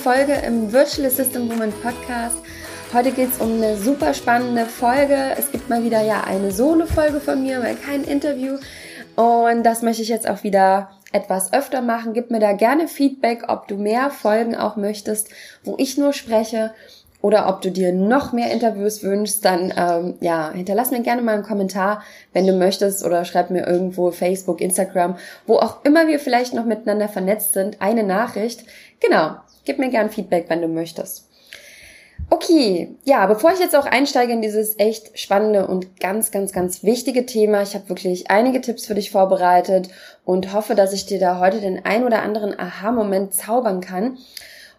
Folge im Virtual Assistant Woman Podcast. Heute geht es um eine super spannende Folge. Es gibt mal wieder ja eine Solo-Folge von mir, weil kein Interview. Und das möchte ich jetzt auch wieder etwas öfter machen. Gib mir da gerne Feedback, ob du mehr Folgen auch möchtest, wo ich nur spreche oder ob du dir noch mehr Interviews wünschst, dann ähm, ja, hinterlass mir gerne mal einen Kommentar, wenn du möchtest, oder schreib mir irgendwo Facebook, Instagram, wo auch immer wir vielleicht noch miteinander vernetzt sind, eine Nachricht. Genau, gib mir gerne Feedback, wenn du möchtest. Okay, ja, bevor ich jetzt auch einsteige in dieses echt spannende und ganz, ganz, ganz wichtige Thema, ich habe wirklich einige Tipps für dich vorbereitet und hoffe, dass ich dir da heute den ein oder anderen Aha-Moment zaubern kann.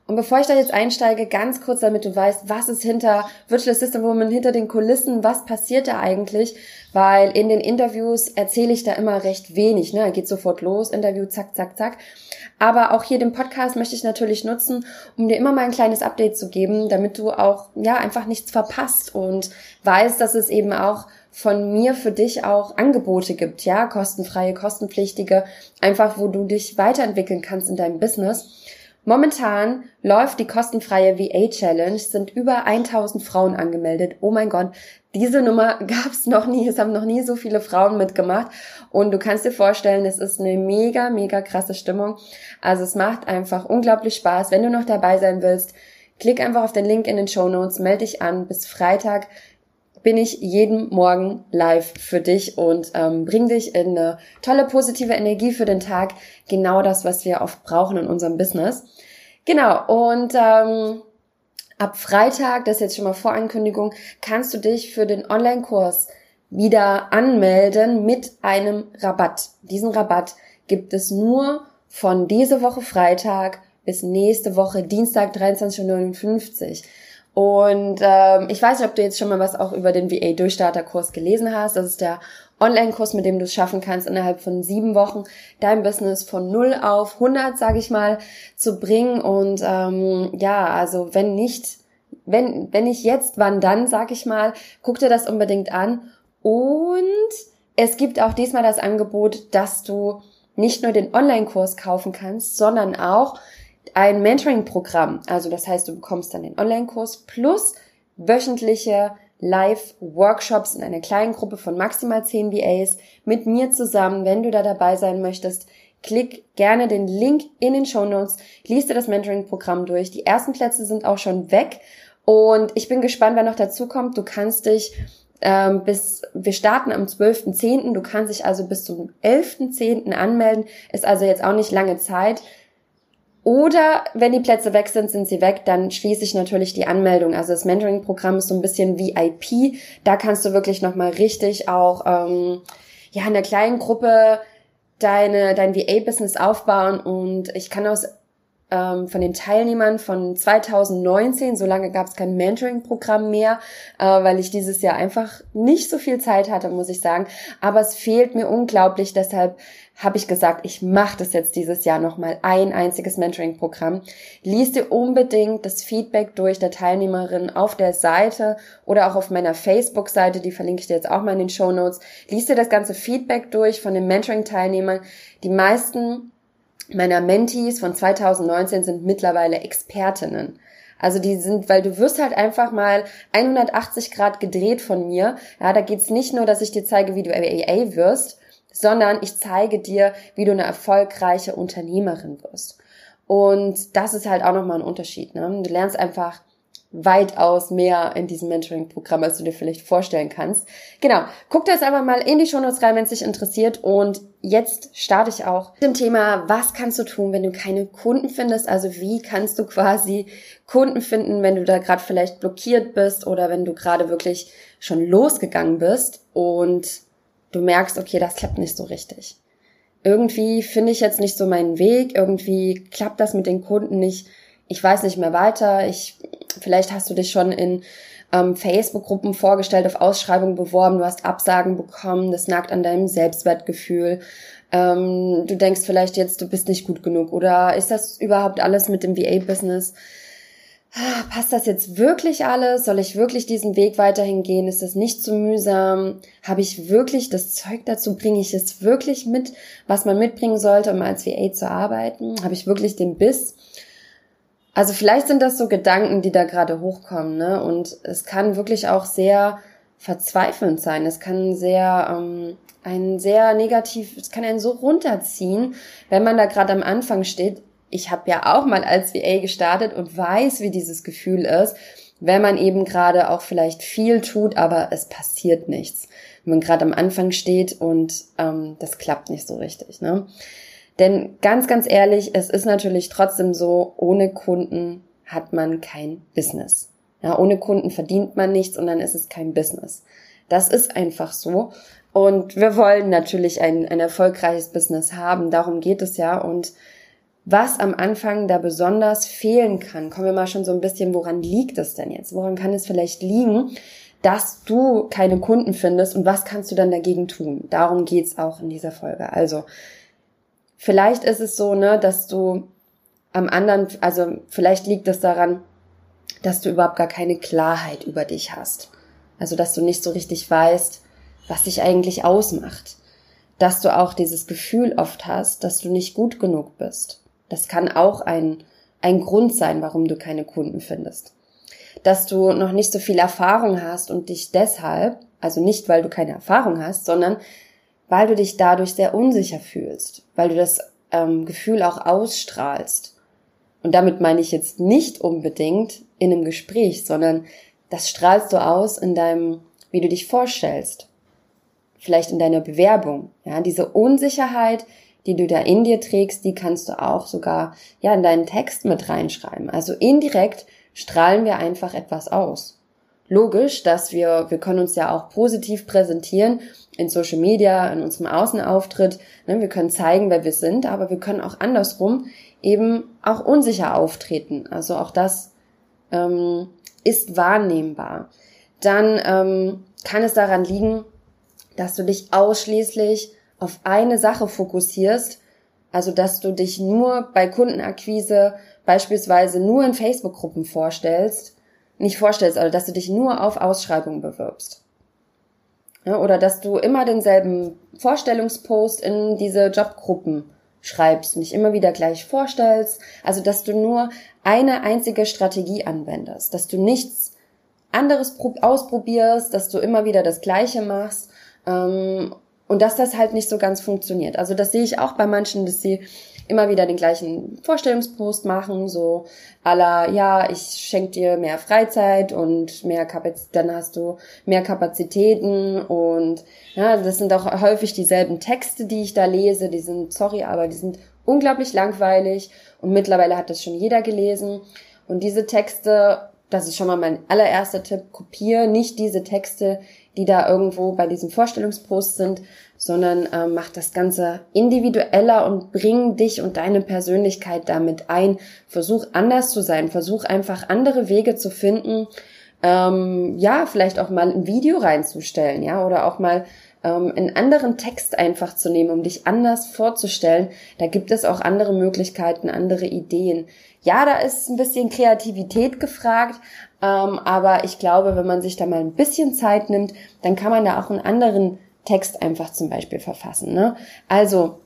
Und bevor ich da jetzt einsteige, ganz kurz, damit du weißt, was ist hinter Virtual Assistant Woman, hinter den Kulissen, was passiert da eigentlich? Weil in den Interviews erzähle ich da immer recht wenig. Ne? Geht sofort los, Interview, zack, zack, zack. Aber auch hier den Podcast möchte ich natürlich nutzen, um dir immer mal ein kleines Update zu geben, damit du auch, ja, einfach nichts verpasst und weißt, dass es eben auch von mir für dich auch Angebote gibt, ja, kostenfreie, kostenpflichtige, einfach wo du dich weiterentwickeln kannst in deinem Business. Momentan läuft die kostenfreie VA Challenge, sind über 1000 Frauen angemeldet. Oh mein Gott, diese Nummer gab's noch nie, es haben noch nie so viele Frauen mitgemacht. Und du kannst dir vorstellen, es ist eine mega, mega krasse Stimmung. Also es macht einfach unglaublich Spaß. Wenn du noch dabei sein willst, klick einfach auf den Link in den Show Notes, melde dich an. Bis Freitag bin ich jeden Morgen live für dich und ähm, bring dich in eine tolle positive Energie für den Tag. Genau das, was wir oft brauchen in unserem Business. Genau, und ähm, ab Freitag, das ist jetzt schon mal Vorankündigung, kannst du dich für den Online-Kurs wieder anmelden mit einem Rabatt. Diesen Rabatt gibt es nur von dieser Woche Freitag bis nächste Woche Dienstag 23.59 Uhr. Und ähm, ich weiß nicht, ob du jetzt schon mal was auch über den VA Durchstarter-Kurs gelesen hast. Das ist der Online-Kurs, mit dem du es schaffen kannst, innerhalb von sieben Wochen dein Business von null auf 100, sage ich mal, zu bringen. Und ähm, ja, also wenn nicht, wenn wenn nicht jetzt, wann dann, sag ich mal, guck dir das unbedingt an. Und es gibt auch diesmal das Angebot, dass du nicht nur den Online-Kurs kaufen kannst, sondern auch ein Mentoring-Programm. Also das heißt, du bekommst dann den Online-Kurs plus wöchentliche Live-Workshops in einer kleinen Gruppe von maximal 10 VAs mit mir zusammen. Wenn du da dabei sein möchtest, klick gerne den Link in den Show Notes, liest dir das Mentoring-Programm durch. Die ersten Plätze sind auch schon weg und ich bin gespannt, wer noch dazu kommt. Du kannst dich ähm, bis, wir starten am 12.10., du kannst dich also bis zum 11.10. anmelden, ist also jetzt auch nicht lange Zeit. Oder wenn die Plätze weg sind, sind sie weg, dann schließe ich natürlich die Anmeldung. Also das Mentoring-Programm ist so ein bisschen VIP. Da kannst du wirklich nochmal richtig auch ähm, ja in der kleinen Gruppe deine dein VA-Business aufbauen. Und ich kann aus ähm, von den Teilnehmern von 2019, so lange gab es kein Mentoring-Programm mehr, äh, weil ich dieses Jahr einfach nicht so viel Zeit hatte, muss ich sagen. Aber es fehlt mir unglaublich, deshalb habe ich gesagt, ich mache das jetzt dieses Jahr nochmal ein einziges Mentoring-Programm. Lies dir unbedingt das Feedback durch der Teilnehmerin auf der Seite oder auch auf meiner Facebook-Seite, die verlinke ich dir jetzt auch mal in den Show Notes. Lies dir das ganze Feedback durch von den Mentoring-Teilnehmern. Die meisten meiner Mentees von 2019 sind mittlerweile Expertinnen. Also die sind, weil du wirst halt einfach mal 180 Grad gedreht von mir. Ja, da geht's nicht nur, dass ich dir zeige, wie du AA wirst, sondern ich zeige dir, wie du eine erfolgreiche Unternehmerin wirst. Und das ist halt auch nochmal ein Unterschied. Ne? Du lernst einfach weitaus mehr in diesem Mentoring-Programm, als du dir vielleicht vorstellen kannst. Genau, guck das einfach mal in die Shownotes rein, wenn es dich interessiert. Und jetzt starte ich auch mit dem Thema, was kannst du tun, wenn du keine Kunden findest? Also wie kannst du quasi Kunden finden, wenn du da gerade vielleicht blockiert bist oder wenn du gerade wirklich schon losgegangen bist und du merkst, okay, das klappt nicht so richtig. Irgendwie finde ich jetzt nicht so meinen Weg, irgendwie klappt das mit den Kunden nicht. Ich weiß nicht mehr weiter. Ich, vielleicht hast du dich schon in ähm, Facebook-Gruppen vorgestellt, auf Ausschreibungen beworben, du hast Absagen bekommen, das nagt an deinem Selbstwertgefühl. Ähm, du denkst vielleicht jetzt, du bist nicht gut genug oder ist das überhaupt alles mit dem VA-Business? Passt das jetzt wirklich alles? Soll ich wirklich diesen Weg weiterhin gehen? Ist das nicht zu mühsam? Habe ich wirklich das Zeug dazu? Bringe ich es wirklich mit, was man mitbringen sollte, um als VA zu arbeiten? Habe ich wirklich den Biss? Also vielleicht sind das so Gedanken, die da gerade hochkommen, ne? Und es kann wirklich auch sehr verzweifelnd sein. Es kann sehr ähm, ein sehr negativ, es kann einen so runterziehen, wenn man da gerade am Anfang steht. Ich habe ja auch mal als VA gestartet und weiß, wie dieses Gefühl ist, wenn man eben gerade auch vielleicht viel tut, aber es passiert nichts. Wenn man gerade am Anfang steht und ähm, das klappt nicht so richtig. Ne? Denn ganz, ganz ehrlich, es ist natürlich trotzdem so, ohne Kunden hat man kein Business. Ja, ohne Kunden verdient man nichts und dann ist es kein Business. Das ist einfach so. Und wir wollen natürlich ein, ein erfolgreiches Business haben. Darum geht es ja. Und was am Anfang da besonders fehlen kann, kommen wir mal schon so ein bisschen, woran liegt es denn jetzt? Woran kann es vielleicht liegen, dass du keine Kunden findest und was kannst du dann dagegen tun? Darum geht's auch in dieser Folge. Also, vielleicht ist es so, ne, dass du am anderen, also vielleicht liegt es daran, dass du überhaupt gar keine Klarheit über dich hast. Also, dass du nicht so richtig weißt, was dich eigentlich ausmacht. Dass du auch dieses Gefühl oft hast, dass du nicht gut genug bist. Das kann auch ein, ein Grund sein, warum du keine Kunden findest. Dass du noch nicht so viel Erfahrung hast und dich deshalb, also nicht weil du keine Erfahrung hast, sondern weil du dich dadurch sehr unsicher fühlst, weil du das ähm, Gefühl auch ausstrahlst. Und damit meine ich jetzt nicht unbedingt in einem Gespräch, sondern das strahlst du aus in deinem, wie du dich vorstellst. Vielleicht in deiner Bewerbung. Ja, diese Unsicherheit, die du da in dir trägst, die kannst du auch sogar, ja, in deinen Text mit reinschreiben. Also indirekt strahlen wir einfach etwas aus. Logisch, dass wir, wir können uns ja auch positiv präsentieren in Social Media, in unserem Außenauftritt. Ne, wir können zeigen, wer wir sind, aber wir können auch andersrum eben auch unsicher auftreten. Also auch das ähm, ist wahrnehmbar. Dann ähm, kann es daran liegen, dass du dich ausschließlich auf eine Sache fokussierst, also dass du dich nur bei Kundenakquise beispielsweise nur in Facebook-Gruppen vorstellst, nicht vorstellst, also dass du dich nur auf Ausschreibungen bewirbst. Ja, oder dass du immer denselben Vorstellungspost in diese Jobgruppen schreibst, mich immer wieder gleich vorstellst, also dass du nur eine einzige Strategie anwendest, dass du nichts anderes ausprobierst, dass du immer wieder das Gleiche machst ähm, und dass das halt nicht so ganz funktioniert. Also das sehe ich auch bei manchen, dass sie immer wieder den gleichen Vorstellungspost machen, so aller ja, ich schenke dir mehr Freizeit und mehr Kapazität, dann hast du mehr Kapazitäten und ja, das sind auch häufig dieselben Texte, die ich da lese, die sind, sorry, aber die sind unglaublich langweilig und mittlerweile hat das schon jeder gelesen und diese Texte, das ist schon mal mein allererster Tipp, kopiere nicht diese Texte, die da irgendwo bei diesem Vorstellungspost sind, sondern äh, mach das Ganze individueller und bring dich und deine Persönlichkeit damit ein. Versuch anders zu sein, versuch einfach andere Wege zu finden, ähm, ja, vielleicht auch mal ein Video reinzustellen, ja, oder auch mal ähm, einen anderen Text einfach zu nehmen, um dich anders vorzustellen. Da gibt es auch andere Möglichkeiten, andere Ideen. Ja, da ist ein bisschen Kreativität gefragt, ähm, aber ich glaube, wenn man sich da mal ein bisschen Zeit nimmt, dann kann man da auch einen anderen Text einfach zum Beispiel verfassen. Ne? Also,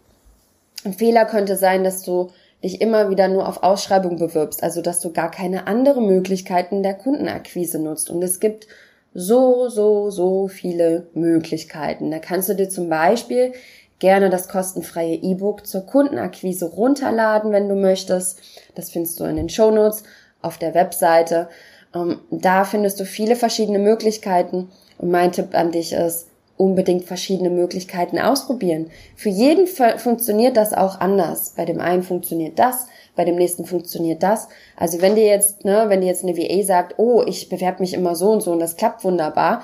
ein Fehler könnte sein, dass du dich immer wieder nur auf Ausschreibung bewirbst, also dass du gar keine andere Möglichkeiten der Kundenakquise nutzt. Und es gibt so, so, so viele Möglichkeiten. Da kannst du dir zum Beispiel gerne das kostenfreie E-Book zur Kundenakquise runterladen, wenn du möchtest. Das findest du in den Show Notes auf der Webseite. Ähm, da findest du viele verschiedene Möglichkeiten. Und mein Tipp an dich ist, unbedingt verschiedene Möglichkeiten ausprobieren. Für jeden funktioniert das auch anders. Bei dem einen funktioniert das, bei dem nächsten funktioniert das. Also wenn dir jetzt, ne, wenn dir jetzt eine VA sagt, oh, ich bewerbe mich immer so und so und das klappt wunderbar,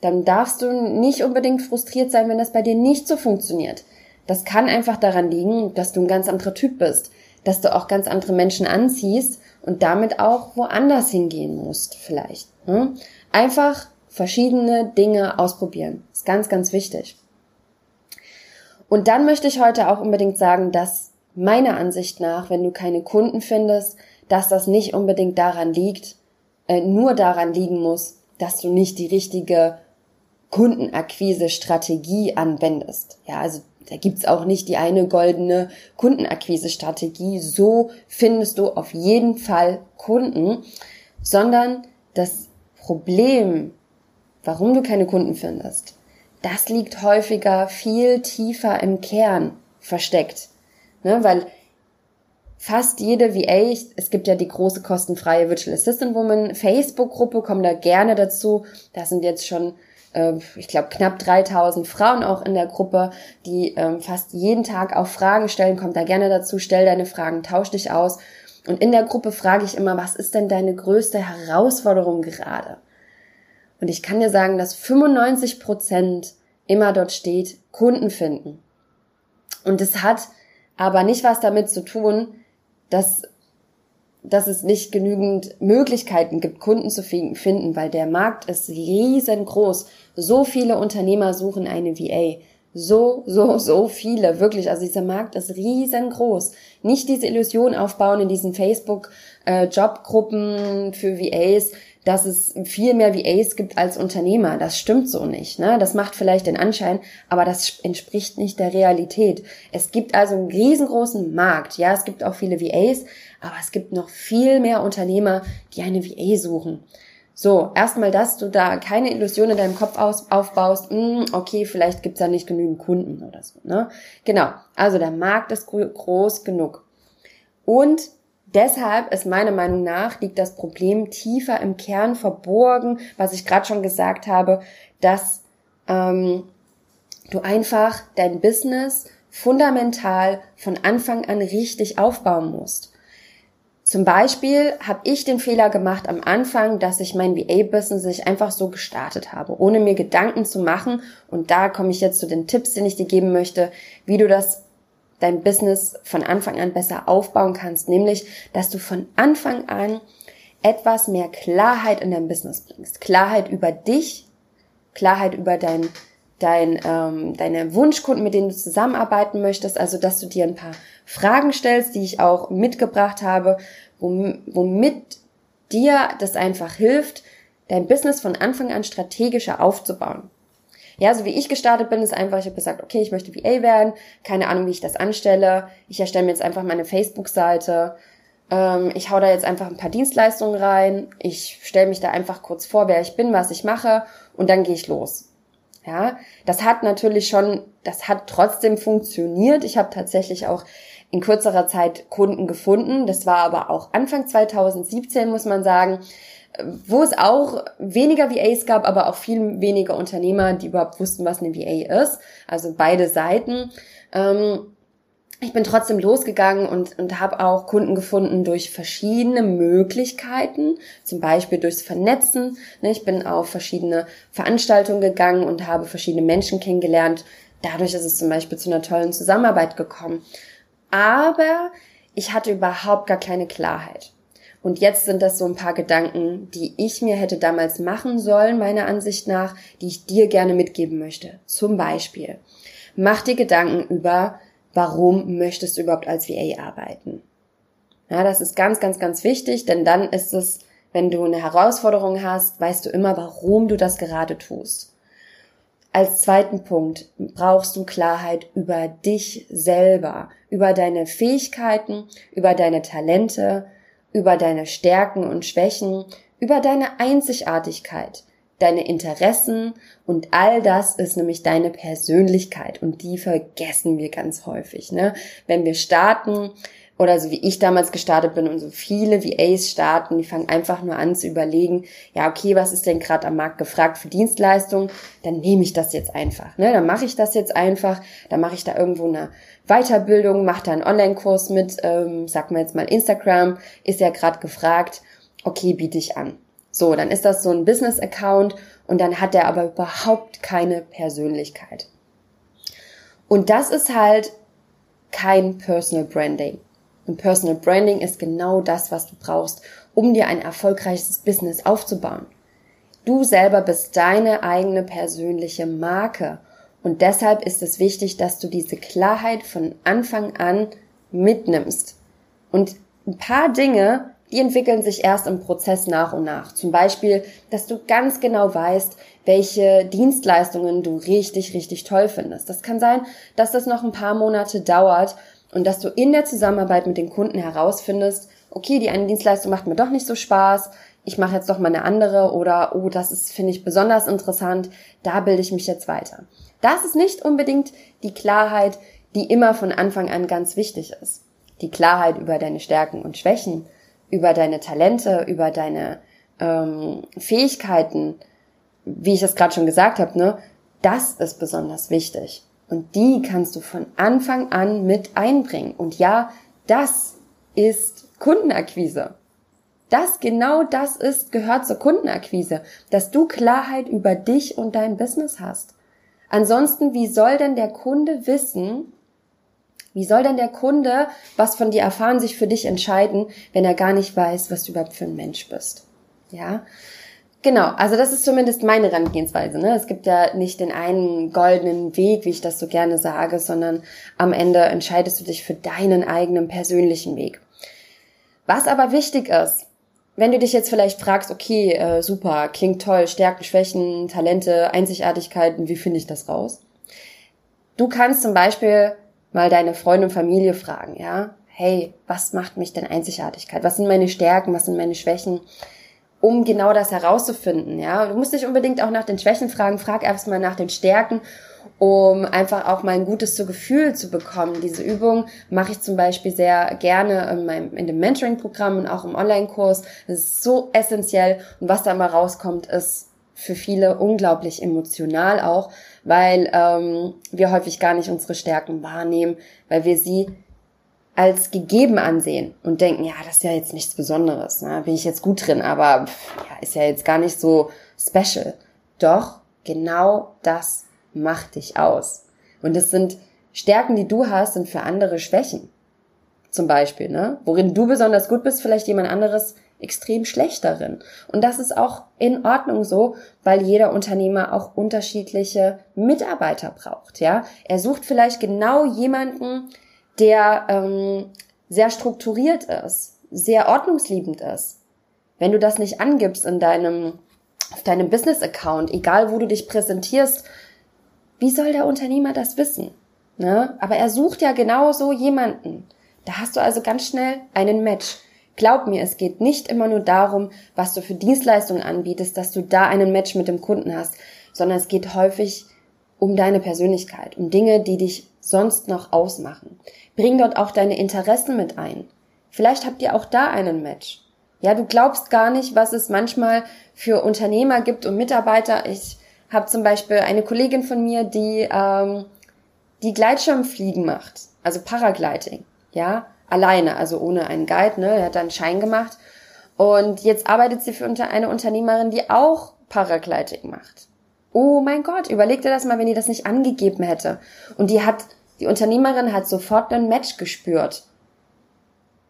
dann darfst du nicht unbedingt frustriert sein, wenn das bei dir nicht so funktioniert. Das kann einfach daran liegen, dass du ein ganz anderer Typ bist, dass du auch ganz andere Menschen anziehst und damit auch woanders hingehen musst, vielleicht. Ne? Einfach verschiedene Dinge ausprobieren. Ist ganz, ganz wichtig. Und dann möchte ich heute auch unbedingt sagen, dass meiner Ansicht nach, wenn du keine Kunden findest, dass das nicht unbedingt daran liegt, äh, nur daran liegen muss, dass du nicht die richtige Kundenakquise-Strategie anwendest. Ja, also da gibt's auch nicht die eine goldene Kundenakquise-Strategie. So findest du auf jeden Fall Kunden, sondern das Problem, warum du keine Kunden findest, das liegt häufiger viel tiefer im Kern versteckt. Ne? Weil fast jede VA, es gibt ja die große kostenfreie Virtual Assistant Woman Facebook-Gruppe, kommen da gerne dazu. Da sind jetzt schon, äh, ich glaube, knapp 3000 Frauen auch in der Gruppe, die ähm, fast jeden Tag auch Fragen stellen. Kommt da gerne dazu, stell deine Fragen, tausch dich aus. Und in der Gruppe frage ich immer, was ist denn deine größte Herausforderung gerade? Und ich kann dir sagen, dass 95 Prozent immer dort steht, Kunden finden. Und es hat aber nicht was damit zu tun, dass, dass es nicht genügend Möglichkeiten gibt, Kunden zu finden, weil der Markt ist riesengroß. So viele Unternehmer suchen eine VA. So, so, so viele, wirklich. Also dieser Markt ist riesengroß. Nicht diese Illusion aufbauen in diesen Facebook-Jobgruppen äh, für VAs, dass es viel mehr VAs gibt als Unternehmer. Das stimmt so nicht. Ne? Das macht vielleicht den Anschein, aber das entspricht nicht der Realität. Es gibt also einen riesengroßen Markt. Ja, es gibt auch viele VAs, aber es gibt noch viel mehr Unternehmer, die eine VA suchen. So, erstmal, dass du da keine Illusion in deinem Kopf aus, aufbaust, hm, okay, vielleicht gibt's da nicht genügend Kunden oder so. Ne? Genau, also der Markt ist groß genug. Und Deshalb ist meiner Meinung nach liegt das Problem tiefer im Kern verborgen, was ich gerade schon gesagt habe, dass ähm, du einfach dein Business fundamental von Anfang an richtig aufbauen musst. Zum Beispiel habe ich den Fehler gemacht am Anfang, dass ich mein VA-Business einfach so gestartet habe, ohne mir Gedanken zu machen. Und da komme ich jetzt zu den Tipps, den ich dir geben möchte, wie du das dein Business von Anfang an besser aufbauen kannst, nämlich, dass du von Anfang an etwas mehr Klarheit in dein Business bringst. Klarheit über dich, Klarheit über dein, dein, ähm, deine Wunschkunden, mit denen du zusammenarbeiten möchtest. Also, dass du dir ein paar Fragen stellst, die ich auch mitgebracht habe, womit dir das einfach hilft, dein Business von Anfang an strategischer aufzubauen. Ja, so wie ich gestartet bin, ist einfach, ich habe gesagt, okay, ich möchte VA werden, keine Ahnung, wie ich das anstelle. Ich erstelle mir jetzt einfach meine Facebook-Seite. Ähm, ich hau da jetzt einfach ein paar Dienstleistungen rein. Ich stelle mich da einfach kurz vor, wer ich bin, was ich mache und dann gehe ich los. Ja, das hat natürlich schon, das hat trotzdem funktioniert. Ich habe tatsächlich auch in kürzerer Zeit Kunden gefunden. Das war aber auch Anfang 2017, muss man sagen wo es auch weniger VAs gab, aber auch viel weniger Unternehmer, die überhaupt wussten, was eine VA ist. Also beide Seiten. Ähm, ich bin trotzdem losgegangen und, und habe auch Kunden gefunden durch verschiedene Möglichkeiten, zum Beispiel durchs Vernetzen. Ne, ich bin auf verschiedene Veranstaltungen gegangen und habe verschiedene Menschen kennengelernt. Dadurch ist es zum Beispiel zu einer tollen Zusammenarbeit gekommen. Aber ich hatte überhaupt gar keine Klarheit. Und jetzt sind das so ein paar Gedanken, die ich mir hätte damals machen sollen, meiner Ansicht nach, die ich dir gerne mitgeben möchte. Zum Beispiel, mach dir Gedanken über, warum möchtest du überhaupt als VA arbeiten? Ja, das ist ganz, ganz, ganz wichtig, denn dann ist es, wenn du eine Herausforderung hast, weißt du immer, warum du das gerade tust. Als zweiten Punkt brauchst du Klarheit über dich selber, über deine Fähigkeiten, über deine Talente, über deine Stärken und Schwächen, über deine Einzigartigkeit, deine Interessen und all das ist nämlich deine Persönlichkeit und die vergessen wir ganz häufig, ne? Wenn wir starten oder so wie ich damals gestartet bin und so viele VAs starten, die fangen einfach nur an zu überlegen, ja, okay, was ist denn gerade am Markt gefragt für Dienstleistungen? Dann nehme ich das jetzt einfach, ne? Dann mache ich das jetzt einfach, dann mache ich da irgendwo eine Weiterbildung, macht da einen Online-Kurs mit, ähm, sag mal jetzt mal Instagram, ist ja gerade gefragt, okay, biete ich an. So, dann ist das so ein Business-Account und dann hat er aber überhaupt keine Persönlichkeit. Und das ist halt kein Personal Branding. Und Personal Branding ist genau das, was du brauchst, um dir ein erfolgreiches Business aufzubauen. Du selber bist deine eigene persönliche Marke und deshalb ist es wichtig, dass du diese Klarheit von Anfang an mitnimmst. Und ein paar Dinge die entwickeln sich erst im Prozess nach und nach. Zum Beispiel, dass du ganz genau weißt, welche Dienstleistungen du richtig, richtig toll findest. Das kann sein, dass das noch ein paar Monate dauert und dass du in der Zusammenarbeit mit den Kunden herausfindest, okay, die eine Dienstleistung macht mir doch nicht so Spaß, ich mache jetzt doch mal eine andere oder oh, das ist finde ich besonders interessant, da bilde ich mich jetzt weiter. Das ist nicht unbedingt die Klarheit, die immer von Anfang an ganz wichtig ist. Die Klarheit über deine Stärken und Schwächen, über deine Talente, über deine ähm, Fähigkeiten, wie ich es gerade schon gesagt habe, ne, das ist besonders wichtig. Und die kannst du von Anfang an mit einbringen. Und ja, das ist Kundenakquise. Das, genau das ist, gehört zur Kundenakquise, dass du Klarheit über dich und dein Business hast. Ansonsten, wie soll denn der Kunde wissen, wie soll denn der Kunde was von dir erfahren, sich für dich entscheiden, wenn er gar nicht weiß, was du überhaupt für ein Mensch bist? Ja. Genau, also das ist zumindest meine Herangehensweise. Ne? Es gibt ja nicht den einen goldenen Weg, wie ich das so gerne sage, sondern am Ende entscheidest du dich für deinen eigenen persönlichen Weg. Was aber wichtig ist, wenn du dich jetzt vielleicht fragst, okay, äh, super, klingt toll, Stärken, Schwächen, Talente, Einzigartigkeiten, wie finde ich das raus? Du kannst zum Beispiel mal deine Freunde und Familie fragen, ja? Hey, was macht mich denn Einzigartigkeit? Was sind meine Stärken? Was sind meine Schwächen? Um genau das herauszufinden, ja? Du musst nicht unbedingt auch nach den Schwächen fragen, frag erstmal nach den Stärken um einfach auch mal ein gutes Gefühl zu bekommen. Diese Übung mache ich zum Beispiel sehr gerne in, meinem, in dem Mentoring-Programm und auch im Online-Kurs. Das ist so essentiell und was da mal rauskommt, ist für viele unglaublich emotional auch, weil ähm, wir häufig gar nicht unsere Stärken wahrnehmen, weil wir sie als gegeben ansehen und denken, ja, das ist ja jetzt nichts Besonderes, ne? bin ich jetzt gut drin, aber pff, ja, ist ja jetzt gar nicht so special. Doch genau das macht dich aus. Und es sind Stärken, die du hast, sind für andere Schwächen. Zum Beispiel, ne? Worin du besonders gut bist, vielleicht jemand anderes extrem schlecht darin. Und das ist auch in Ordnung so, weil jeder Unternehmer auch unterschiedliche Mitarbeiter braucht, ja? Er sucht vielleicht genau jemanden, der ähm, sehr strukturiert ist, sehr ordnungsliebend ist. Wenn du das nicht angibst in deinem auf deinem Business Account, egal wo du dich präsentierst, wie soll der Unternehmer das wissen? Ne? Aber er sucht ja genau so jemanden. Da hast du also ganz schnell einen Match. Glaub mir, es geht nicht immer nur darum, was du für Dienstleistungen anbietest, dass du da einen Match mit dem Kunden hast, sondern es geht häufig um deine Persönlichkeit, um Dinge, die dich sonst noch ausmachen. Bring dort auch deine Interessen mit ein. Vielleicht habt ihr auch da einen Match. Ja, du glaubst gar nicht, was es manchmal für Unternehmer gibt und Mitarbeiter. Ich habe zum Beispiel eine Kollegin von mir, die ähm, die Gleitschirmfliegen macht, also Paragliding, ja, alleine, also ohne einen Guide, ne, er hat dann Schein gemacht und jetzt arbeitet sie für eine Unternehmerin, die auch Paragliding macht. Oh mein Gott, überleg dir das mal, wenn die das nicht angegeben hätte. Und die hat, die Unternehmerin hat sofort ein Match gespürt.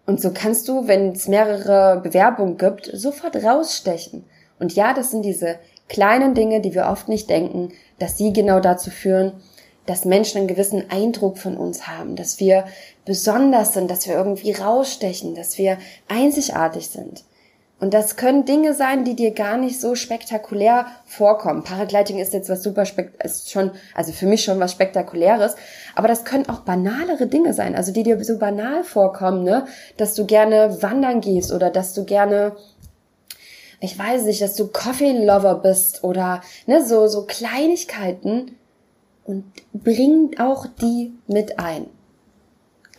Und so kannst du, wenn es mehrere Bewerbungen gibt, sofort rausstechen. Und ja, das sind diese kleinen Dinge, die wir oft nicht denken, dass sie genau dazu führen, dass Menschen einen gewissen Eindruck von uns haben, dass wir besonders sind, dass wir irgendwie rausstechen, dass wir einzigartig sind. Und das können Dinge sein, die dir gar nicht so spektakulär vorkommen. Paragliding ist jetzt was super ist schon, also für mich schon was spektakuläres. Aber das können auch banalere Dinge sein, also die dir so banal vorkommen, ne? Dass du gerne wandern gehst oder dass du gerne ich weiß nicht, dass du Coffee-Lover bist oder ne, so, so Kleinigkeiten und bring auch die mit ein.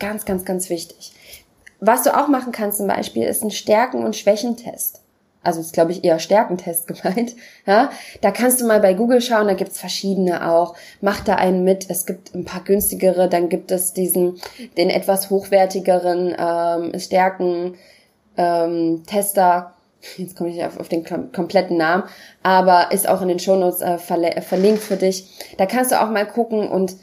Ganz, ganz, ganz wichtig. Was du auch machen kannst zum Beispiel, ist ein Stärken- und Schwächentest. Also ist, glaube ich, eher Stärkentest gemeint. Ja, da kannst du mal bei Google schauen, da gibt's verschiedene auch. Mach da einen mit. Es gibt ein paar günstigere, dann gibt es diesen, den etwas hochwertigeren ähm, Stärken ähm, Tester jetzt komme ich auf, auf den kompletten Namen, aber ist auch in den Shownotes äh, verlinkt für dich. Da kannst du auch mal gucken und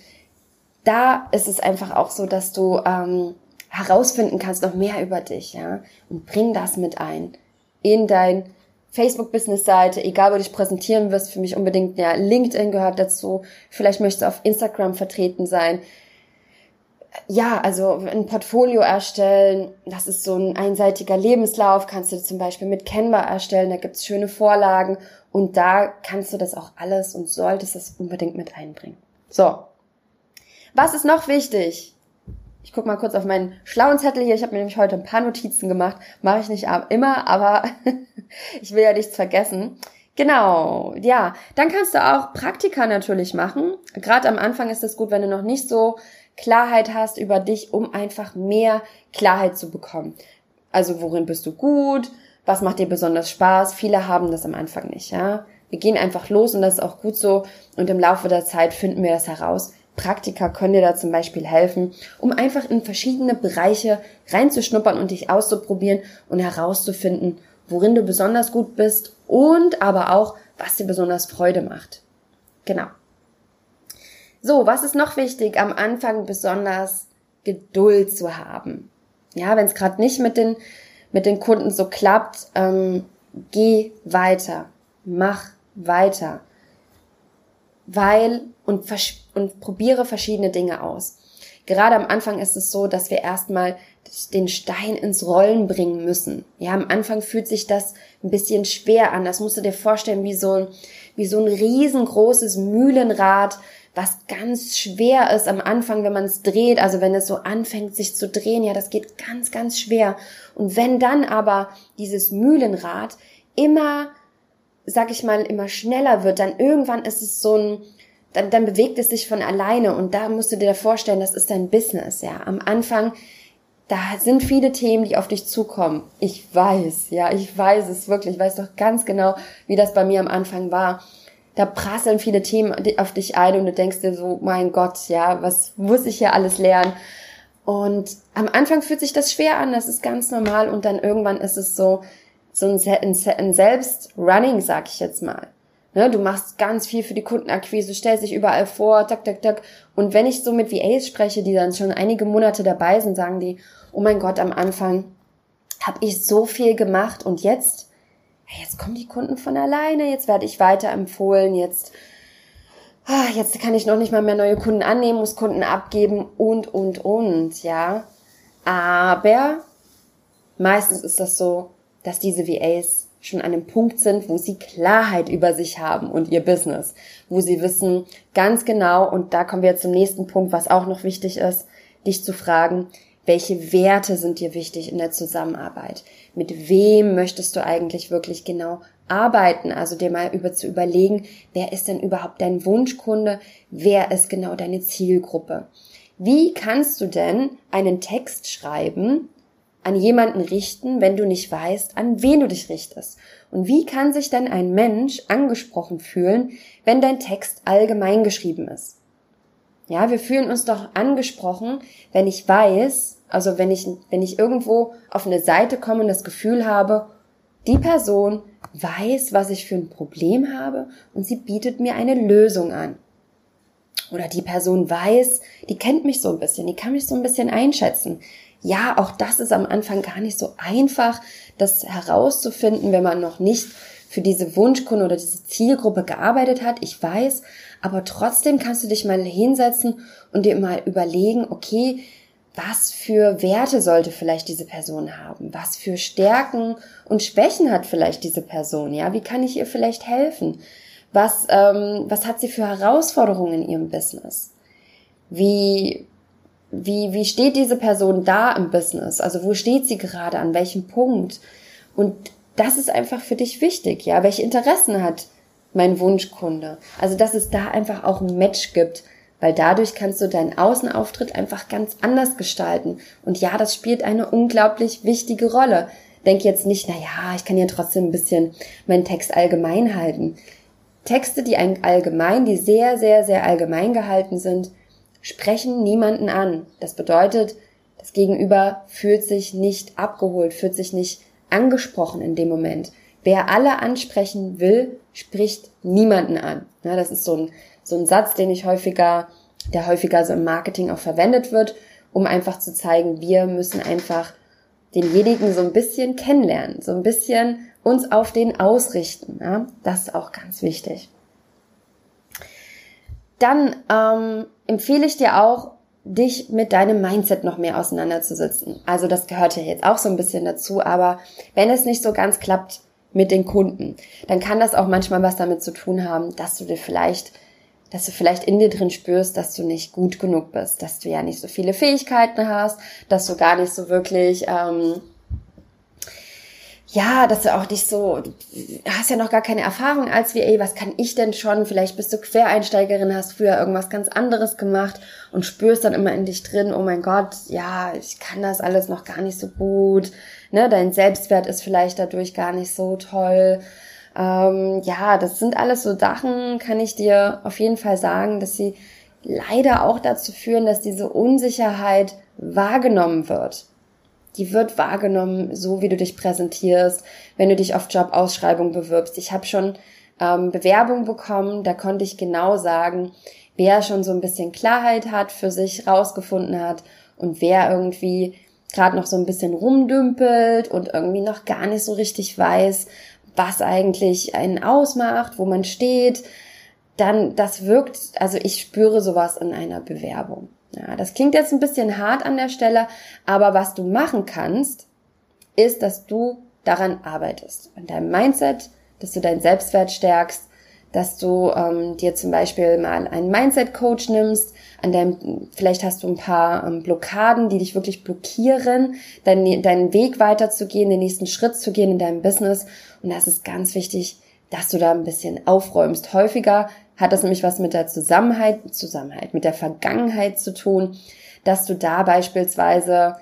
da ist es einfach auch so, dass du ähm, herausfinden kannst noch mehr über dich, ja, und bring das mit ein in dein Facebook-Business-Seite, egal wo du dich präsentieren wirst, für mich unbedingt, ja, LinkedIn gehört dazu, vielleicht möchtest du auf Instagram vertreten sein. ja, also ein Portfolio erstellen, das ist so ein einseitiger Lebenslauf, kannst du zum Beispiel mit Canva erstellen, da gibt's schöne Vorlagen und da kannst du das auch alles und solltest es unbedingt mit einbringen. So, was ist noch wichtig? Ich guck mal kurz auf meinen schlauen Zettel hier. Ich habe mir nämlich heute ein paar Notizen gemacht. Mache ich nicht immer, aber ich will ja nichts vergessen. Genau, ja. Dann kannst du auch Praktika natürlich machen. Gerade am Anfang ist es gut, wenn du noch nicht so Klarheit hast über dich, um einfach mehr Klarheit zu bekommen. Also worin bist du gut? Was macht dir besonders Spaß? Viele haben das am Anfang nicht, ja. Wir gehen einfach los und das ist auch gut so. Und im Laufe der Zeit finden wir das heraus. Praktika können dir da zum Beispiel helfen, um einfach in verschiedene Bereiche reinzuschnuppern und dich auszuprobieren und herauszufinden, worin du besonders gut bist und aber auch, was dir besonders Freude macht. Genau. So, was ist noch wichtig? Am Anfang besonders Geduld zu haben. Ja, wenn es gerade nicht mit den, mit den Kunden so klappt, ähm, geh weiter, mach weiter. Weil und, und probiere verschiedene Dinge aus. Gerade am Anfang ist es so, dass wir erstmal den Stein ins Rollen bringen müssen. Ja, am Anfang fühlt sich das ein bisschen schwer an. Das musst du dir vorstellen wie so ein, wie so ein riesengroßes Mühlenrad, was ganz schwer ist am Anfang, wenn man es dreht, also wenn es so anfängt, sich zu drehen, ja, das geht ganz, ganz schwer. Und wenn dann aber dieses Mühlenrad immer, sag ich mal, immer schneller wird, dann irgendwann ist es so ein, dann, dann bewegt es sich von alleine und da musst du dir vorstellen, das ist dein Business, ja. Am Anfang, da sind viele Themen, die auf dich zukommen. Ich weiß, ja, ich weiß es wirklich, ich weiß doch ganz genau, wie das bei mir am Anfang war da prasseln viele Themen auf dich ein und du denkst dir so, mein Gott, ja, was muss ich hier alles lernen? Und am Anfang fühlt sich das schwer an, das ist ganz normal und dann irgendwann ist es so, so ein, ein Selbst-Running, sag ich jetzt mal. Ne, du machst ganz viel für die Kundenakquise, stellst dich überall vor, tak, tak, tak. Und wenn ich so mit VAs spreche, die dann schon einige Monate dabei sind, sagen die, oh mein Gott, am Anfang habe ich so viel gemacht und jetzt jetzt kommen die Kunden von alleine, jetzt werde ich weiterempfohlen, jetzt, ah, jetzt kann ich noch nicht mal mehr neue Kunden annehmen, muss Kunden abgeben und, und, und, ja. Aber meistens ist das so, dass diese VAs schon an einem Punkt sind, wo sie Klarheit über sich haben und ihr Business, wo sie wissen ganz genau, und da kommen wir jetzt zum nächsten Punkt, was auch noch wichtig ist, dich zu fragen, welche Werte sind dir wichtig in der Zusammenarbeit? Mit wem möchtest du eigentlich wirklich genau arbeiten? Also dir mal über zu überlegen, wer ist denn überhaupt dein Wunschkunde? Wer ist genau deine Zielgruppe? Wie kannst du denn einen Text schreiben, an jemanden richten, wenn du nicht weißt, an wen du dich richtest? Und wie kann sich denn ein Mensch angesprochen fühlen, wenn dein Text allgemein geschrieben ist? Ja, wir fühlen uns doch angesprochen, wenn ich weiß, also wenn ich, wenn ich irgendwo auf eine Seite komme und das Gefühl habe, die Person weiß, was ich für ein Problem habe und sie bietet mir eine Lösung an. Oder die Person weiß, die kennt mich so ein bisschen, die kann mich so ein bisschen einschätzen. Ja, auch das ist am Anfang gar nicht so einfach, das herauszufinden, wenn man noch nicht für diese Wunschkunde oder diese Zielgruppe gearbeitet hat. Ich weiß, aber trotzdem kannst du dich mal hinsetzen und dir mal überlegen, okay, was für Werte sollte vielleicht diese Person haben? Was für Stärken und Schwächen hat vielleicht diese Person? Ja, wie kann ich ihr vielleicht helfen? Was, ähm, was hat sie für Herausforderungen in ihrem Business? Wie, wie, wie steht diese Person da im Business? Also wo steht sie gerade? An welchem Punkt? Und das ist einfach für dich wichtig, ja? Welche Interessen hat mein Wunschkunde? Also, dass es da einfach auch ein Match gibt weil dadurch kannst du deinen Außenauftritt einfach ganz anders gestalten. Und ja, das spielt eine unglaublich wichtige Rolle. Denk jetzt nicht, na ja, ich kann ja trotzdem ein bisschen meinen Text allgemein halten. Texte, die allgemein, die sehr, sehr, sehr allgemein gehalten sind, sprechen niemanden an. Das bedeutet, das Gegenüber fühlt sich nicht abgeholt, fühlt sich nicht angesprochen in dem Moment. Wer alle ansprechen will, spricht niemanden an. Ja, das ist so ein so ein Satz, den ich häufiger, der häufiger so im Marketing auch verwendet wird, um einfach zu zeigen, wir müssen einfach denjenigen so ein bisschen kennenlernen, so ein bisschen uns auf den ausrichten. Ja? Das ist auch ganz wichtig. Dann ähm, empfehle ich dir auch, dich mit deinem Mindset noch mehr auseinanderzusetzen. Also das gehört ja jetzt auch so ein bisschen dazu, aber wenn es nicht so ganz klappt mit den Kunden, dann kann das auch manchmal was damit zu tun haben, dass du dir vielleicht dass du vielleicht in dir drin spürst, dass du nicht gut genug bist, dass du ja nicht so viele Fähigkeiten hast, dass du gar nicht so wirklich, ähm, ja, dass du auch nicht so, du hast ja noch gar keine Erfahrung als VA, was kann ich denn schon? Vielleicht bist du Quereinsteigerin, hast früher irgendwas ganz anderes gemacht und spürst dann immer in dich drin, oh mein Gott, ja, ich kann das alles noch gar nicht so gut, ne, dein Selbstwert ist vielleicht dadurch gar nicht so toll ähm, ja, das sind alles so Sachen, kann ich dir auf jeden Fall sagen, dass sie leider auch dazu führen, dass diese Unsicherheit wahrgenommen wird. Die wird wahrgenommen, so wie du dich präsentierst, wenn du dich auf Jobausschreibung bewirbst. Ich habe schon ähm, Bewerbung bekommen, da konnte ich genau sagen, wer schon so ein bisschen Klarheit hat, für sich rausgefunden hat und wer irgendwie gerade noch so ein bisschen rumdümpelt und irgendwie noch gar nicht so richtig weiß, was eigentlich einen ausmacht, wo man steht, dann das wirkt, also ich spüre sowas in einer Bewerbung. Ja, das klingt jetzt ein bisschen hart an der Stelle, aber was du machen kannst, ist, dass du daran arbeitest, an deinem Mindset, dass du deinen Selbstwert stärkst, dass du ähm, dir zum Beispiel mal einen Mindset-Coach nimmst, an deinem, vielleicht hast du ein paar ähm, Blockaden, die dich wirklich blockieren, deinen, deinen Weg weiterzugehen, den nächsten Schritt zu gehen in deinem Business. Und das ist ganz wichtig, dass du da ein bisschen aufräumst. Häufiger hat das nämlich was mit der Zusammenhalt, Zusammenhalt, mit der Vergangenheit zu tun, dass du da beispielsweise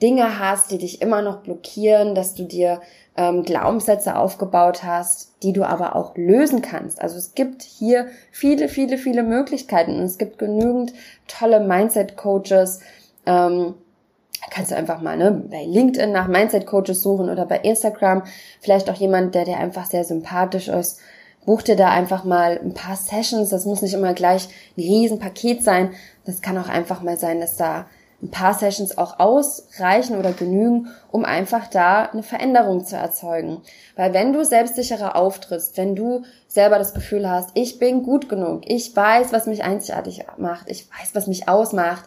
Dinge hast, die dich immer noch blockieren, dass du dir ähm, Glaubenssätze aufgebaut hast, die du aber auch lösen kannst. Also es gibt hier viele, viele, viele Möglichkeiten und es gibt genügend tolle Mindset-Coaches. Ähm, kannst du einfach mal ne, bei LinkedIn nach Mindset-Coaches suchen oder bei Instagram. Vielleicht auch jemand, der dir einfach sehr sympathisch ist. Buch dir da einfach mal ein paar Sessions. Das muss nicht immer gleich ein Riesenpaket sein. Das kann auch einfach mal sein, dass da ein paar Sessions auch ausreichen oder genügen, um einfach da eine Veränderung zu erzeugen. Weil wenn du selbstsicherer auftrittst, wenn du selber das Gefühl hast, ich bin gut genug, ich weiß, was mich einzigartig macht, ich weiß, was mich ausmacht,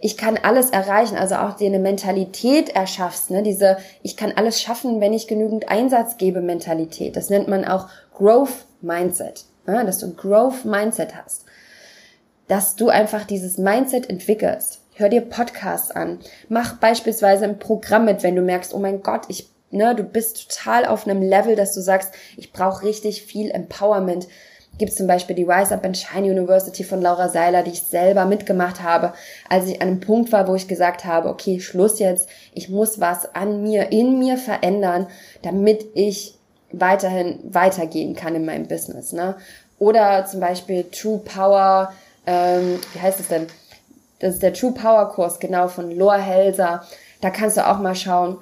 ich kann alles erreichen, also auch dir eine Mentalität erschaffst, ne, diese ich kann alles schaffen, wenn ich genügend Einsatz gebe Mentalität. Das nennt man auch Growth Mindset, ne, dass du Growth Mindset hast. Dass du einfach dieses Mindset entwickelst Hör dir Podcasts an. Mach beispielsweise ein Programm mit, wenn du merkst, oh mein Gott, ich, ne, du bist total auf einem Level, dass du sagst, ich brauche richtig viel Empowerment. Gibt zum Beispiel die Rise Up and Shine University von Laura Seiler, die ich selber mitgemacht habe, als ich an einem Punkt war, wo ich gesagt habe, okay, Schluss jetzt, ich muss was an mir, in mir verändern, damit ich weiterhin weitergehen kann in meinem Business. Ne? Oder zum Beispiel True Power, ähm, wie heißt es denn? Das ist der True Power Kurs, genau von Loa Helser. Da kannst du auch mal schauen.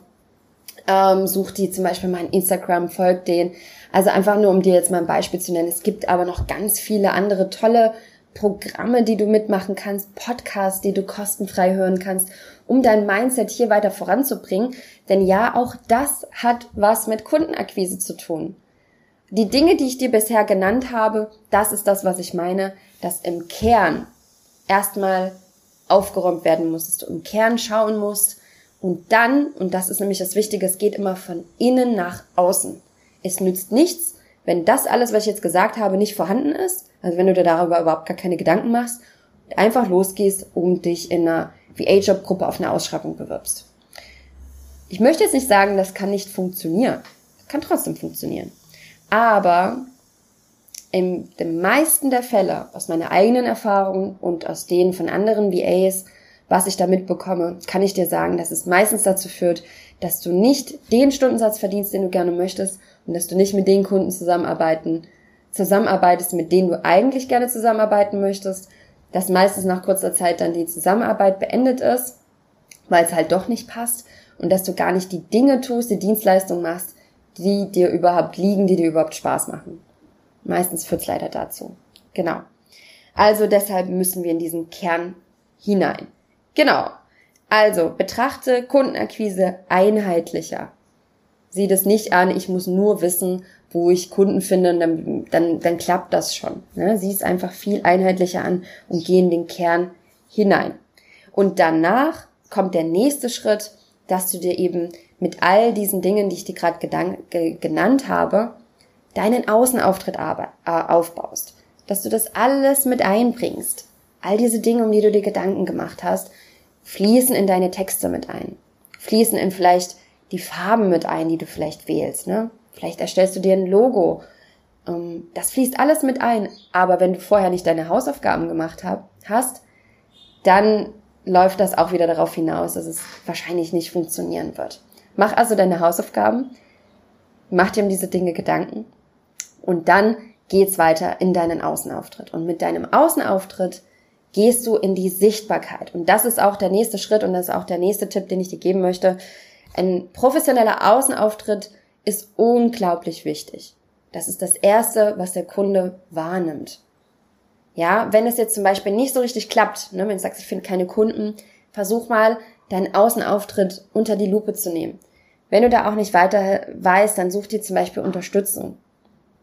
Ähm, such die zum Beispiel mal in Instagram, folgt den. Also einfach nur, um dir jetzt mal ein Beispiel zu nennen. Es gibt aber noch ganz viele andere tolle Programme, die du mitmachen kannst, Podcasts, die du kostenfrei hören kannst, um dein Mindset hier weiter voranzubringen. Denn ja, auch das hat was mit Kundenakquise zu tun. Die Dinge, die ich dir bisher genannt habe, das ist das, was ich meine, dass im Kern erstmal aufgeräumt werden muss, dass du im Kern schauen musst und dann, und das ist nämlich das Wichtige, es geht immer von innen nach außen. Es nützt nichts, wenn das alles, was ich jetzt gesagt habe, nicht vorhanden ist, also wenn du dir darüber überhaupt gar keine Gedanken machst, einfach losgehst und dich in einer VA-Job-Gruppe auf eine Ausschreibung bewirbst. Ich möchte jetzt nicht sagen, das kann nicht funktionieren. Kann trotzdem funktionieren. Aber in den meisten der Fälle, aus meiner eigenen Erfahrung und aus denen von anderen VAs, was ich da mitbekomme, kann ich dir sagen, dass es meistens dazu führt, dass du nicht den Stundensatz verdienst, den du gerne möchtest und dass du nicht mit den Kunden zusammenarbeiten, zusammenarbeitest, mit denen du eigentlich gerne zusammenarbeiten möchtest, dass meistens nach kurzer Zeit dann die Zusammenarbeit beendet ist, weil es halt doch nicht passt und dass du gar nicht die Dinge tust, die Dienstleistung machst, die dir überhaupt liegen, die dir überhaupt Spaß machen. Meistens führt es leider dazu. Genau. Also deshalb müssen wir in diesen Kern hinein. Genau. Also betrachte Kundenakquise einheitlicher. Sieh das nicht an, ich muss nur wissen, wo ich Kunden finde dann, dann, dann klappt das schon. Ne? Sieh es einfach viel einheitlicher an und geh in den Kern hinein. Und danach kommt der nächste Schritt, dass du dir eben mit all diesen Dingen, die ich dir gerade genannt habe, deinen Außenauftritt äh, aufbaust. Dass du das alles mit einbringst. All diese Dinge, um die du dir Gedanken gemacht hast, fließen in deine Texte mit ein. Fließen in vielleicht die Farben mit ein, die du vielleicht wählst. Ne? Vielleicht erstellst du dir ein Logo. Ähm, das fließt alles mit ein. Aber wenn du vorher nicht deine Hausaufgaben gemacht hast, dann läuft das auch wieder darauf hinaus, dass es wahrscheinlich nicht funktionieren wird. Mach also deine Hausaufgaben, mach dir um diese Dinge Gedanken und dann geht's weiter in deinen Außenauftritt. Und mit deinem Außenauftritt gehst du in die Sichtbarkeit. Und das ist auch der nächste Schritt und das ist auch der nächste Tipp, den ich dir geben möchte. Ein professioneller Außenauftritt ist unglaublich wichtig. Das ist das Erste, was der Kunde wahrnimmt. Ja, wenn es jetzt zum Beispiel nicht so richtig klappt, ne, wenn du sagst, ich finde keine Kunden, versuch mal, deinen Außenauftritt unter die Lupe zu nehmen. Wenn du da auch nicht weiter weißt, dann such dir zum Beispiel Unterstützung.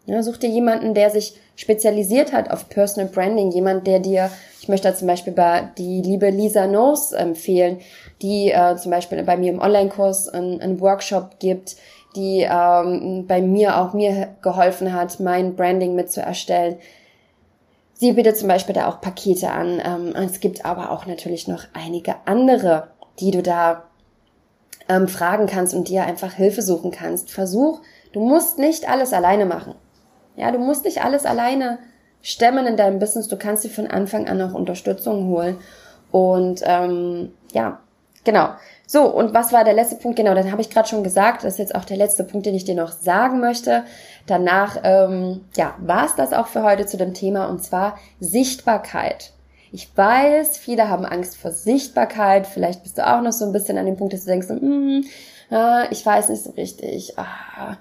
Ja, such dir jemanden, der sich spezialisiert hat auf Personal Branding, jemand, der dir, ich möchte da zum Beispiel bei die liebe Lisa Knows empfehlen, die äh, zum Beispiel bei mir im Online-Kurs einen, einen, Workshop gibt, die ähm, bei mir auch mir geholfen hat, mein Branding mit zu erstellen. Sie bietet zum Beispiel da auch Pakete an. Ähm, es gibt aber auch natürlich noch einige andere, die du da ähm, fragen kannst und dir einfach Hilfe suchen kannst. Versuch, du musst nicht alles alleine machen. Ja, du musst nicht alles alleine stemmen in deinem Business. Du kannst dir von Anfang an auch Unterstützung holen. Und ähm, ja, genau. So, und was war der letzte Punkt? Genau, dann habe ich gerade schon gesagt, das ist jetzt auch der letzte Punkt, den ich dir noch sagen möchte. Danach, ähm, ja, war es das auch für heute zu dem Thema, und zwar Sichtbarkeit. Ich weiß, viele haben Angst vor Sichtbarkeit. Vielleicht bist du auch noch so ein bisschen an dem Punkt, dass du denkst, mm, äh, ich weiß nicht so richtig. Ah,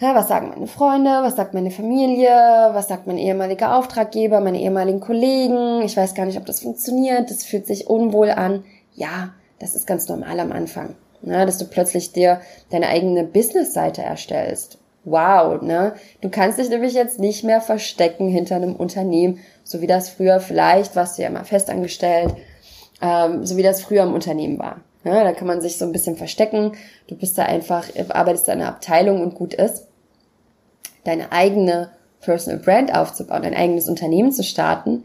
ja, was sagen meine Freunde, was sagt meine Familie, was sagt mein ehemaliger Auftraggeber, meine ehemaligen Kollegen, ich weiß gar nicht, ob das funktioniert, das fühlt sich unwohl an. Ja, das ist ganz normal am Anfang, ne, dass du plötzlich dir deine eigene Businessseite erstellst. Wow, ne? Du kannst dich nämlich jetzt nicht mehr verstecken hinter einem Unternehmen, so wie das früher vielleicht, warst du ja mal festangestellt, ähm, so wie das früher im Unternehmen war. Ja, da kann man sich so ein bisschen verstecken. Du bist da einfach, arbeitest in einer Abteilung und gut ist. Deine eigene Personal Brand aufzubauen, dein eigenes Unternehmen zu starten,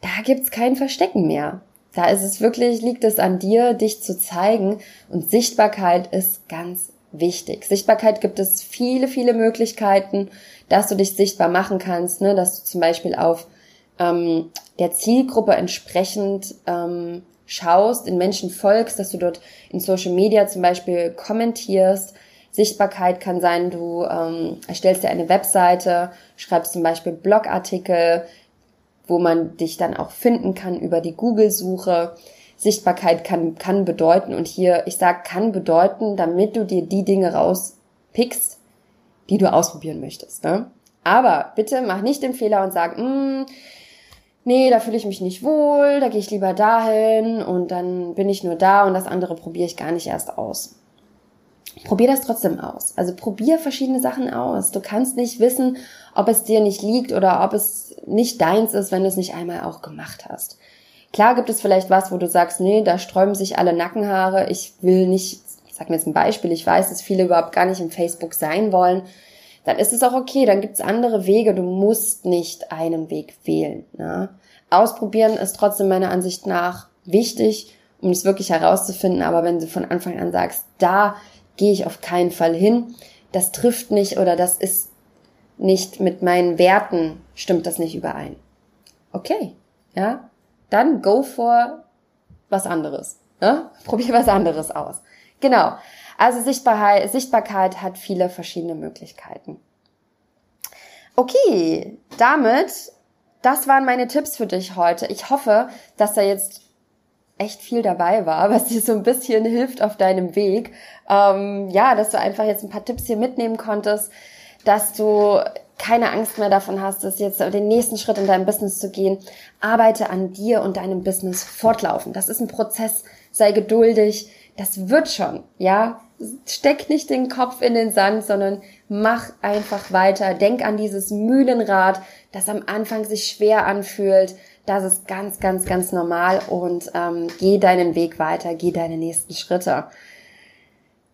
da gibt's kein Verstecken mehr. Da ist es wirklich, liegt es an dir, dich zu zeigen. Und Sichtbarkeit ist ganz wichtig. Sichtbarkeit gibt es viele, viele Möglichkeiten, dass du dich sichtbar machen kannst, ne? dass du zum Beispiel auf ähm, der Zielgruppe entsprechend ähm, schaust, in Menschen folgst, dass du dort in Social Media zum Beispiel kommentierst. Sichtbarkeit kann sein, du ähm, erstellst dir eine Webseite, schreibst zum Beispiel Blogartikel, wo man dich dann auch finden kann über die Google-Suche. Sichtbarkeit kann, kann bedeuten, und hier, ich sag kann bedeuten, damit du dir die Dinge rauspickst, die du ausprobieren möchtest. Ne? Aber bitte mach nicht den Fehler und sag, mm, nee, da fühle ich mich nicht wohl, da gehe ich lieber dahin und dann bin ich nur da und das andere probiere ich gar nicht erst aus. Probier das trotzdem aus. Also probier verschiedene Sachen aus. Du kannst nicht wissen, ob es dir nicht liegt oder ob es nicht deins ist, wenn du es nicht einmal auch gemacht hast. Klar gibt es vielleicht was, wo du sagst, nee, da sträuben sich alle Nackenhaare. Ich will nicht, ich sag mir jetzt ein Beispiel, ich weiß, dass viele überhaupt gar nicht im Facebook sein wollen dann ist es auch okay, dann gibt's andere Wege. Du musst nicht einen Weg wählen. Ne? Ausprobieren ist trotzdem meiner Ansicht nach wichtig, um es wirklich herauszufinden. Aber wenn du von Anfang an sagst, da gehe ich auf keinen Fall hin, das trifft nicht oder das ist nicht mit meinen Werten, stimmt das nicht überein. Okay, ja, dann go for was anderes. Ne? Probier was anderes aus. Genau. Also Sichtbarkeit, Sichtbarkeit hat viele verschiedene Möglichkeiten. Okay, damit, das waren meine Tipps für dich heute. Ich hoffe, dass da jetzt echt viel dabei war, was dir so ein bisschen hilft auf deinem Weg. Ähm, ja, dass du einfach jetzt ein paar Tipps hier mitnehmen konntest, dass du keine Angst mehr davon hast, dass jetzt den nächsten Schritt in deinem Business zu gehen. Arbeite an dir und deinem Business fortlaufen. Das ist ein Prozess. Sei geduldig. Das wird schon, ja steck nicht den Kopf in den Sand, sondern mach einfach weiter. Denk an dieses Mühlenrad, das am Anfang sich schwer anfühlt, Das ist ganz, ganz, ganz normal und ähm, geh deinen Weg weiter, geh deine nächsten Schritte.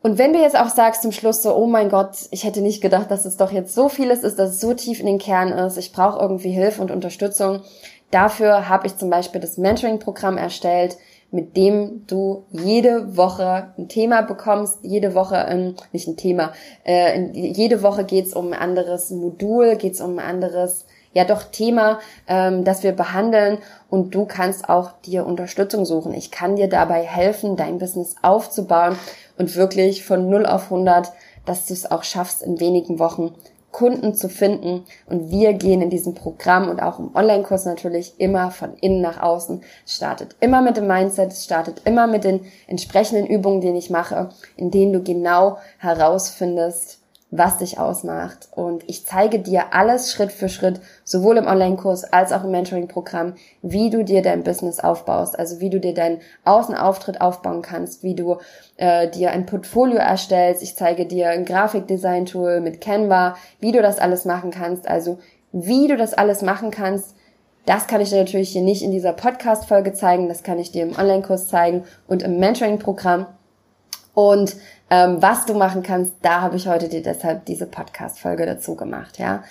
Und wenn du jetzt auch sagst zum Schluss so, oh mein Gott, ich hätte nicht gedacht, dass es doch jetzt so vieles ist, dass es so tief in den Kern ist, ich brauche irgendwie Hilfe und Unterstützung. Dafür habe ich zum Beispiel das Mentoring-Programm erstellt, mit dem du jede Woche ein Thema bekommst, jede Woche, ähm, nicht ein Thema, äh, jede Woche geht's um ein anderes Modul, geht's um ein anderes ja doch Thema, ähm, das wir behandeln und du kannst auch dir Unterstützung suchen. Ich kann dir dabei helfen, dein Business aufzubauen und wirklich von 0 auf 100, dass du es auch schaffst, in wenigen Wochen Kunden zu finden. Und wir gehen in diesem Programm und auch im Online-Kurs natürlich immer von innen nach außen. Es startet immer mit dem Mindset, es startet immer mit den entsprechenden Übungen, die ich mache, in denen du genau herausfindest, was dich ausmacht. Und ich zeige dir alles Schritt für Schritt, sowohl im Online-Kurs als auch im Mentoring-Programm, wie du dir dein Business aufbaust, also wie du dir deinen Außenauftritt aufbauen kannst, wie du äh, dir ein Portfolio erstellst. Ich zeige dir ein Grafikdesign-Tool mit Canva, wie du das alles machen kannst, also wie du das alles machen kannst. Das kann ich dir natürlich hier nicht in dieser Podcast-Folge zeigen, das kann ich dir im Online-Kurs zeigen und im Mentoring-Programm. Und ähm, was du machen kannst, da habe ich heute dir deshalb diese Podcast-Folge dazu gemacht, ja.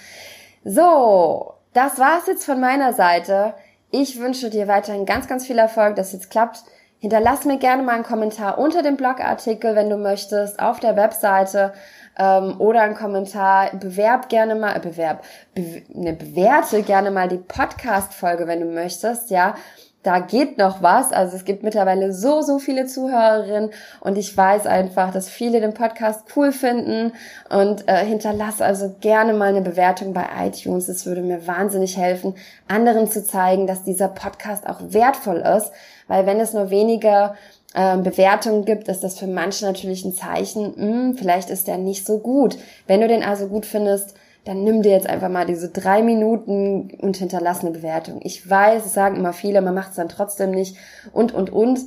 So, das war's jetzt von meiner Seite. Ich wünsche dir weiterhin ganz, ganz viel Erfolg, dass es jetzt klappt. Hinterlass mir gerne mal einen Kommentar unter dem Blogartikel, wenn du möchtest, auf der Webseite ähm, oder einen Kommentar. Bewerb gerne mal, äh, bewerb, be, ne, bewerte gerne mal die Podcast-Folge, wenn du möchtest, ja da geht noch was. Also es gibt mittlerweile so, so viele Zuhörerinnen und ich weiß einfach, dass viele den Podcast cool finden und äh, hinterlass also gerne mal eine Bewertung bei iTunes. Es würde mir wahnsinnig helfen, anderen zu zeigen, dass dieser Podcast auch wertvoll ist, weil wenn es nur wenige äh, Bewertungen gibt, ist das für manche natürlich ein Zeichen, mh, hm, vielleicht ist der nicht so gut. Wenn du den also gut findest, dann nimm dir jetzt einfach mal diese drei Minuten und hinterlass eine Bewertung. Ich weiß, es sagen immer viele, man macht es dann trotzdem nicht und, und, und.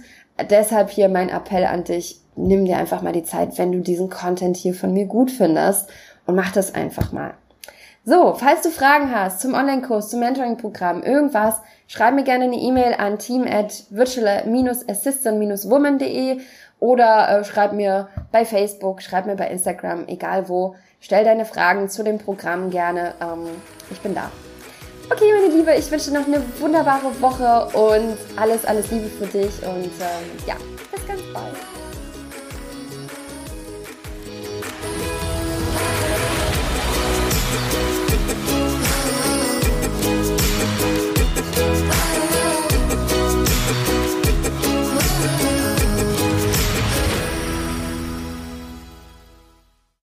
Deshalb hier mein Appell an dich, nimm dir einfach mal die Zeit, wenn du diesen Content hier von mir gut findest und mach das einfach mal. So, falls du Fragen hast zum Online-Kurs, zum Mentoring-Programm, irgendwas, schreib mir gerne eine E-Mail an team at virtual-assistant-woman.de oder äh, schreib mir bei Facebook, schreib mir bei Instagram, egal wo. Stell deine Fragen zu dem Programm gerne. Ähm, ich bin da. Okay, meine Liebe, ich wünsche dir noch eine wunderbare Woche und alles, alles Liebe für dich und ähm, ja, bis ganz bald.